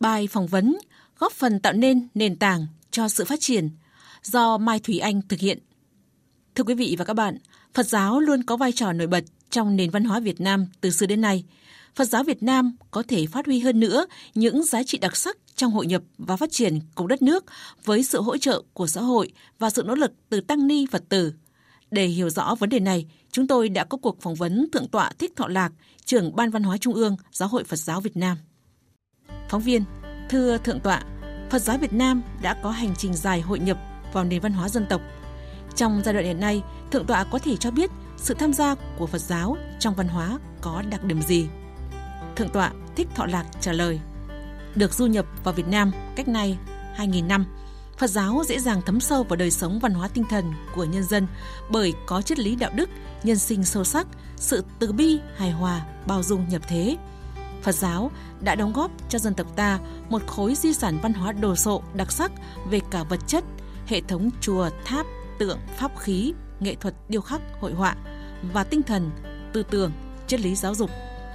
Bài phỏng vấn góp phần tạo nên nền tảng cho sự phát triển do Mai Thủy Anh thực hiện. Thưa quý vị và các bạn, Phật giáo luôn có vai trò nổi bật trong nền văn hóa Việt Nam từ xưa đến nay. Phật giáo Việt Nam có thể phát huy hơn nữa những giá trị đặc sắc trong hội nhập và phát triển cùng đất nước với sự hỗ trợ của xã hội và sự nỗ lực từ tăng ni Phật tử. Để hiểu rõ vấn đề này, chúng tôi đã có cuộc phỏng vấn Thượng tọa Thích Thọ Lạc, trưởng Ban Văn hóa Trung ương Giáo hội Phật giáo Việt Nam. Phóng viên, thưa Thượng tọa, Phật giáo Việt Nam đã có hành trình dài hội nhập vào nền văn hóa dân tộc. Trong giai đoạn hiện nay, Thượng tọa có thể cho biết sự tham gia của Phật giáo trong văn hóa có đặc điểm gì? Thượng tọa Thích Thọ Lạc trả lời. Được du nhập vào Việt Nam cách nay 2.000 năm, Phật giáo dễ dàng thấm sâu vào đời sống văn hóa tinh thần của nhân dân bởi có triết lý đạo đức, nhân sinh sâu sắc, sự từ bi, hài hòa, bao dung nhập thế. Phật giáo đã đóng góp cho dân tộc ta một khối di sản văn hóa đồ sộ đặc sắc về cả vật chất, hệ thống chùa, tháp, tượng, pháp khí, nghệ thuật điêu khắc, hội họa và tinh thần, tư tưởng, triết lý giáo dục.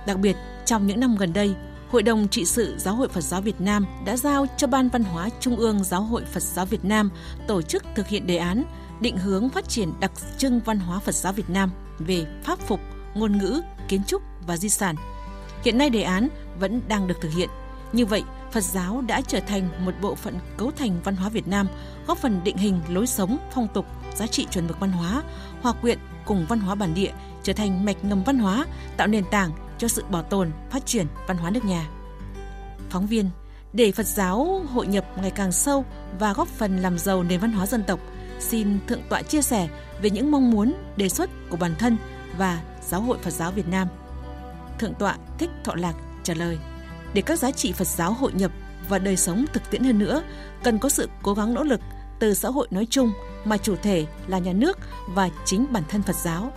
Đặc biệt, trong những năm gần đây, Hội đồng trị sự Giáo hội Phật giáo Việt Nam đã giao cho Ban Văn hóa Trung ương Giáo hội Phật giáo Việt Nam tổ chức thực hiện đề án định hướng phát triển đặc trưng văn hóa Phật giáo Việt Nam về pháp phục, ngôn ngữ, kiến trúc và di sản. Hiện nay đề án vẫn đang được thực hiện. Như vậy, Phật giáo đã trở thành một bộ phận cấu thành văn hóa Việt Nam, góp phần định hình lối sống, phong tục, giá trị chuẩn mực văn hóa, hòa quyện cùng văn hóa bản địa trở thành mạch ngầm văn hóa, tạo nền tảng cho sự bảo tồn, phát triển văn hóa nước nhà. Phóng viên, để Phật giáo hội nhập ngày càng sâu và góp phần làm giàu nền văn hóa dân tộc, xin Thượng tọa chia sẻ về những mong muốn, đề xuất của bản thân và Giáo hội Phật giáo Việt Nam. Thượng tọa Thích Thọ Lạc trả lời, để các giá trị Phật giáo hội nhập và đời sống thực tiễn hơn nữa, cần có sự cố gắng nỗ lực từ xã hội nói chung mà chủ thể là nhà nước và chính bản thân Phật giáo.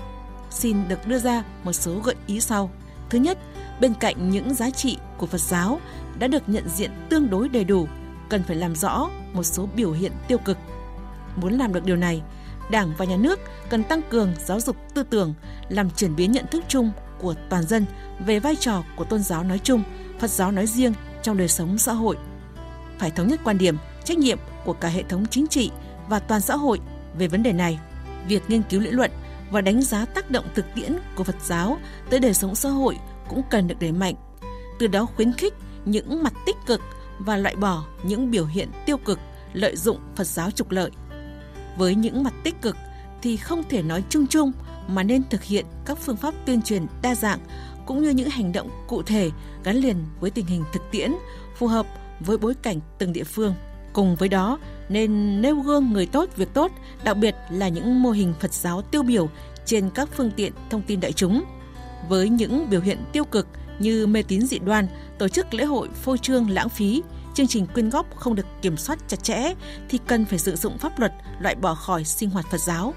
Xin được đưa ra một số gợi ý sau. Thứ nhất, bên cạnh những giá trị của Phật giáo đã được nhận diện tương đối đầy đủ, cần phải làm rõ một số biểu hiện tiêu cực. Muốn làm được điều này, Đảng và Nhà nước cần tăng cường giáo dục tư tưởng, làm chuyển biến nhận thức chung của toàn dân về vai trò của tôn giáo nói chung, Phật giáo nói riêng trong đời sống xã hội. Phải thống nhất quan điểm, trách nhiệm của cả hệ thống chính trị và toàn xã hội về vấn đề này. Việc nghiên cứu lý luận và đánh giá tác động thực tiễn của Phật giáo tới đời sống xã hội cũng cần được đẩy mạnh. Từ đó khuyến khích những mặt tích cực và loại bỏ những biểu hiện tiêu cực lợi dụng Phật giáo trục lợi. Với những mặt tích cực thì không thể nói chung chung mà nên thực hiện các phương pháp tuyên truyền đa dạng cũng như những hành động cụ thể gắn liền với tình hình thực tiễn, phù hợp với bối cảnh từng địa phương. Cùng với đó, nên nêu gương người tốt việc tốt, đặc biệt là những mô hình Phật giáo tiêu biểu trên các phương tiện thông tin đại chúng. Với những biểu hiện tiêu cực như mê tín dị đoan, tổ chức lễ hội phô trương lãng phí, chương trình quyên góp không được kiểm soát chặt chẽ thì cần phải sử dụng pháp luật loại bỏ khỏi sinh hoạt Phật giáo.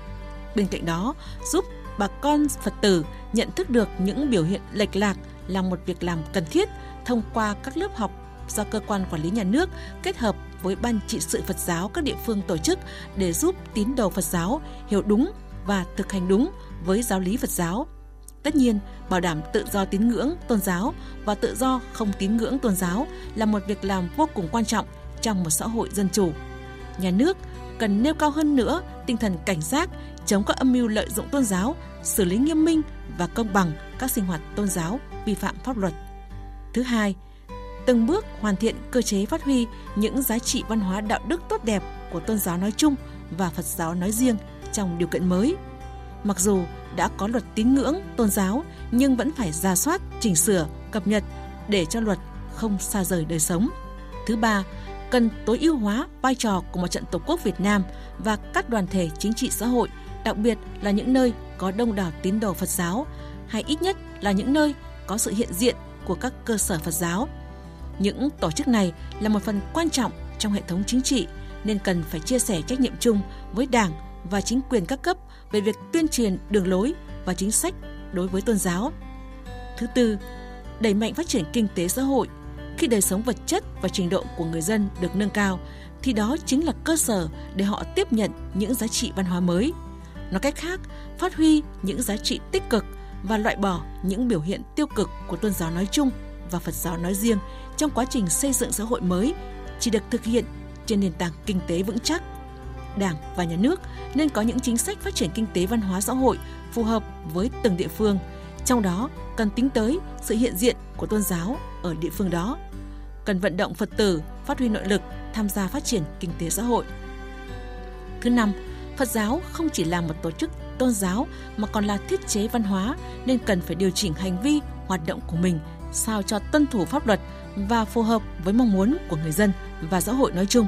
Bên cạnh đó, giúp bà con Phật tử nhận thức được những biểu hiện lệch lạc là một việc làm cần thiết thông qua các lớp học do cơ quan quản lý nhà nước kết hợp với ban trị sự Phật giáo các địa phương tổ chức để giúp tín đồ Phật giáo hiểu đúng và thực hành đúng với giáo lý Phật giáo. Tất nhiên, bảo đảm tự do tín ngưỡng tôn giáo và tự do không tín ngưỡng tôn giáo là một việc làm vô cùng quan trọng trong một xã hội dân chủ. Nhà nước cần nêu cao hơn nữa tinh thần cảnh giác chống các âm mưu lợi dụng tôn giáo, xử lý nghiêm minh và công bằng các sinh hoạt tôn giáo vi phạm pháp luật. Thứ hai, từng bước hoàn thiện cơ chế phát huy những giá trị văn hóa đạo đức tốt đẹp của tôn giáo nói chung và Phật giáo nói riêng trong điều kiện mới. Mặc dù đã có luật tín ngưỡng tôn giáo nhưng vẫn phải ra soát, chỉnh sửa, cập nhật để cho luật không xa rời đời sống. Thứ ba, cần tối ưu hóa vai trò của mặt trận Tổ quốc Việt Nam và các đoàn thể chính trị xã hội, đặc biệt là những nơi có đông đảo tín đồ Phật giáo, hay ít nhất là những nơi có sự hiện diện của các cơ sở Phật giáo những tổ chức này là một phần quan trọng trong hệ thống chính trị nên cần phải chia sẻ trách nhiệm chung với Đảng và chính quyền các cấp về việc tuyên truyền đường lối và chính sách đối với tôn giáo. Thứ tư, đẩy mạnh phát triển kinh tế xã hội. Khi đời sống vật chất và trình độ của người dân được nâng cao, thì đó chính là cơ sở để họ tiếp nhận những giá trị văn hóa mới. Nói cách khác, phát huy những giá trị tích cực và loại bỏ những biểu hiện tiêu cực của tôn giáo nói chung và Phật giáo nói riêng trong quá trình xây dựng xã hội mới chỉ được thực hiện trên nền tảng kinh tế vững chắc. Đảng và nhà nước nên có những chính sách phát triển kinh tế văn hóa xã hội phù hợp với từng địa phương, trong đó cần tính tới sự hiện diện của tôn giáo ở địa phương đó. Cần vận động Phật tử phát huy nội lực tham gia phát triển kinh tế xã hội. Thứ năm, Phật giáo không chỉ là một tổ chức tôn giáo mà còn là thiết chế văn hóa nên cần phải điều chỉnh hành vi, hoạt động của mình sao cho tuân thủ pháp luật và phù hợp với mong muốn của người dân và xã hội nói chung.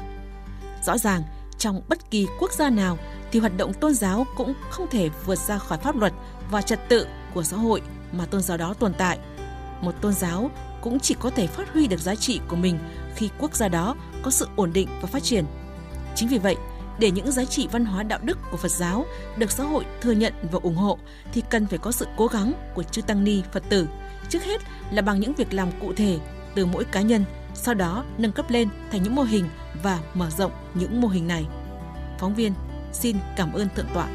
Rõ ràng, trong bất kỳ quốc gia nào thì hoạt động tôn giáo cũng không thể vượt ra khỏi pháp luật và trật tự của xã hội mà tôn giáo đó tồn tại. Một tôn giáo cũng chỉ có thể phát huy được giá trị của mình khi quốc gia đó có sự ổn định và phát triển. Chính vì vậy, để những giá trị văn hóa đạo đức của Phật giáo được xã hội thừa nhận và ủng hộ thì cần phải có sự cố gắng của chư tăng ni Phật tử, trước hết là bằng những việc làm cụ thể từ mỗi cá nhân, sau đó nâng cấp lên thành những mô hình và mở rộng những mô hình này. Phóng viên xin cảm ơn thượng tọa.